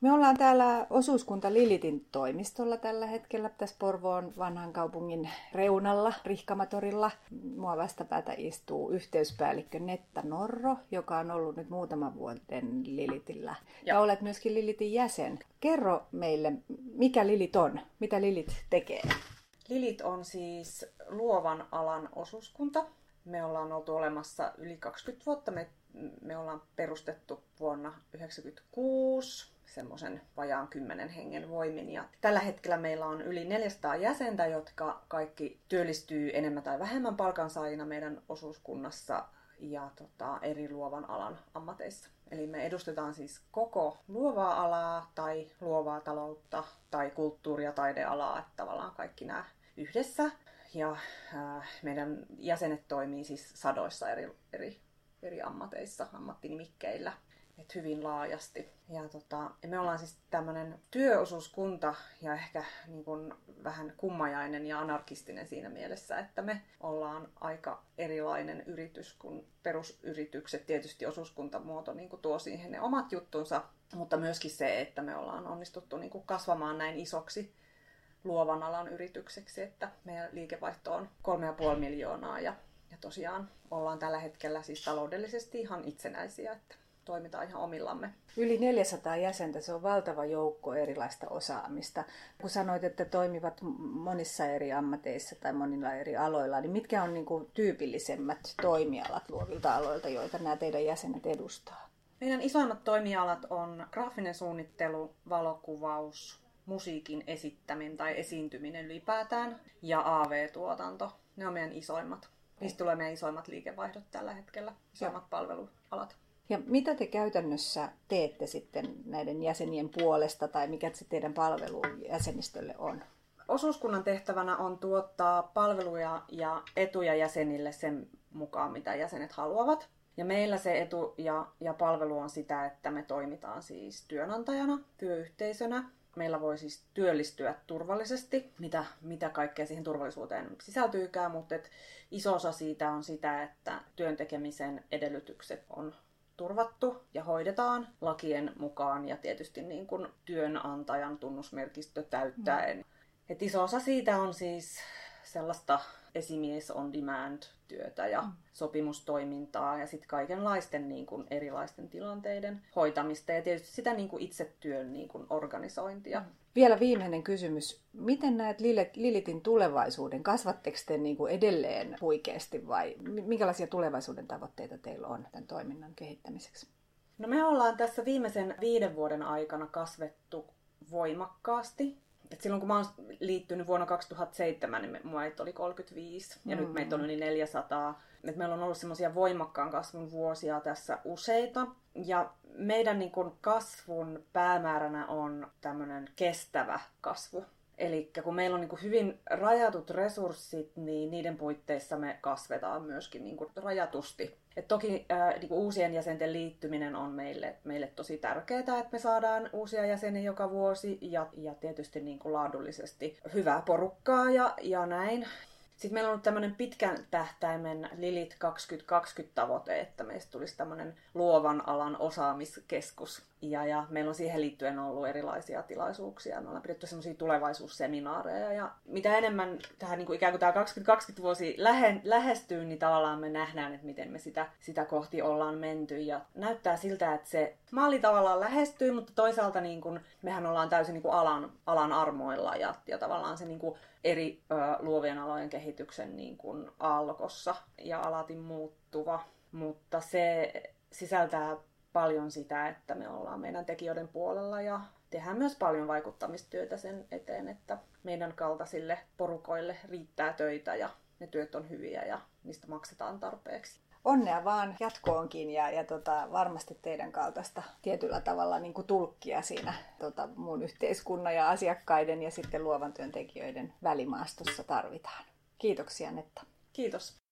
Me ollaan täällä osuuskunta Lilitin toimistolla tällä hetkellä tässä Porvoon vanhan kaupungin reunalla, Rihkamatorilla. Mua vastapäätä istuu yhteyspäällikkö Netta Norro, joka on ollut nyt muutaman vuoden Lilitillä. Ja, ja olet myöskin Lilitin jäsen. Kerro meille, mikä Lilit on, mitä Lilit tekee? Lilit on siis luovan alan osuuskunta. Me ollaan oltu olemassa yli 20 vuotta. Me, me ollaan perustettu vuonna 1996 semmoisen vajaan kymmenen hengen voimin. Ja tällä hetkellä meillä on yli 400 jäsentä, jotka kaikki työllistyy enemmän tai vähemmän palkansaajina meidän osuuskunnassa ja tota, eri luovan alan ammateissa. Eli me edustetaan siis koko luovaa alaa tai luovaa taloutta tai kulttuuri- ja taidealaa, että tavallaan kaikki nämä yhdessä. Ja äh, meidän jäsenet toimii siis sadoissa eri, eri, eri ammateissa, ammattinimikkeillä et hyvin laajasti. Ja tota, me ollaan siis tämmöinen työosuuskunta ja ehkä niin kun vähän kummajainen ja anarkistinen siinä mielessä, että me ollaan aika erilainen yritys kuin perusyritykset. Tietysti osuuskuntamuoto niin tuo siihen ne omat juttunsa, mutta myöskin se, että me ollaan onnistuttu niin kasvamaan näin isoksi luovan alan yritykseksi, että meidän liikevaihto on 3,5 miljoonaa ja, ja tosiaan ollaan tällä hetkellä siis taloudellisesti ihan itsenäisiä, että toimitaan ihan omillamme. Yli 400 jäsentä, se on valtava joukko erilaista osaamista. Kun sanoit, että toimivat monissa eri ammateissa tai monilla eri aloilla, niin mitkä on niin kuin tyypillisemmät toimialat luovilta aloilta, joita nämä teidän jäsenet edustaa? Meidän isoimmat toimialat on graafinen suunnittelu, valokuvaus, musiikin esittäminen tai esiintyminen ylipäätään ja AV-tuotanto. Ne on meidän isoimmat. Niistä tulee meidän isoimmat liikevaihdot tällä hetkellä, isoimmat palvelualat. Ja mitä te käytännössä teette sitten näiden jäsenien puolesta tai mikä se teidän palvelu jäsenistölle on? Osuuskunnan tehtävänä on tuottaa palveluja ja etuja jäsenille sen mukaan, mitä jäsenet haluavat. Ja meillä se etu ja, ja palvelu on sitä, että me toimitaan siis työnantajana, työyhteisönä. Meillä voi siis työllistyä turvallisesti, mitä, mitä kaikkea siihen turvallisuuteen sisältyykään, mutta et iso osa siitä on sitä, että työn tekemisen edellytykset on turvattu ja hoidetaan lakien mukaan ja tietysti niin kuin työnantajan tunnusmerkistö täyttäen. Mm. Et iso osa siitä on siis sellaista esimies on demand työtä ja mm. sopimustoimintaa ja sitten kaikenlaisten niin kuin erilaisten tilanteiden hoitamista ja tietysti sitä niin kuin itse työn niin kuin organisointia. Mm. Vielä viimeinen kysymys. Miten näet Lilitin tulevaisuuden? Kasvatteko te niin kuin edelleen huikeasti vai minkälaisia tulevaisuuden tavoitteita teillä on tämän toiminnan kehittämiseksi? No me ollaan tässä viimeisen viiden vuoden aikana kasvettu voimakkaasti. Et silloin kun mä oon liittynyt vuonna 2007, niin meitä oli 35 ja mm. nyt meitä on yli 400. Et meillä on ollut semmoisia voimakkaan kasvun vuosia tässä useita. Ja meidän niin kun kasvun päämääränä on tämmöinen kestävä kasvu. Eli kun meillä on niin hyvin rajatut resurssit, niin niiden puitteissa me kasvetaan myöskin niin rajatusti. Et toki ää, niin uusien jäsenten liittyminen on meille, meille tosi tärkeää, että me saadaan uusia jäseniä joka vuosi ja, ja tietysti niin laadullisesti hyvää porukkaa ja, ja näin. Sitten meillä on ollut tämmöinen pitkän tähtäimen Lilit 2020-tavoite, että meistä tulisi tämmöinen luovan alan osaamiskeskus. Ja, ja meillä on siihen liittyen ollut erilaisia tilaisuuksia. Me ollaan pidetty semmoisia tulevaisuusseminaareja. Ja mitä enemmän tähän niin kuin ikään kuin tämä 2020 vuosi lähe, lähestyy, niin tavallaan me nähdään, että miten me sitä, sitä kohti ollaan menty. Ja näyttää siltä, että se maali tavallaan lähestyy, mutta toisaalta niin kuin, mehän ollaan täysin niin kuin alan, alan armoilla. Ja, ja tavallaan se niin kuin eri ö, luovien alojen kehityksen niin kuin alkossa ja alati muuttuva. Mutta se sisältää paljon sitä, että me ollaan meidän tekijöiden puolella ja tehdään myös paljon vaikuttamistyötä sen eteen, että meidän kaltaisille porukoille riittää töitä ja ne työt on hyviä ja niistä maksetaan tarpeeksi. Onnea vaan jatkoonkin ja, ja tota, varmasti teidän kaltaista tietyllä tavalla niin kuin tulkkia siinä tota, muun yhteiskunnan ja asiakkaiden ja sitten luovan työntekijöiden välimaastossa tarvitaan. Kiitoksia Netta. Kiitos.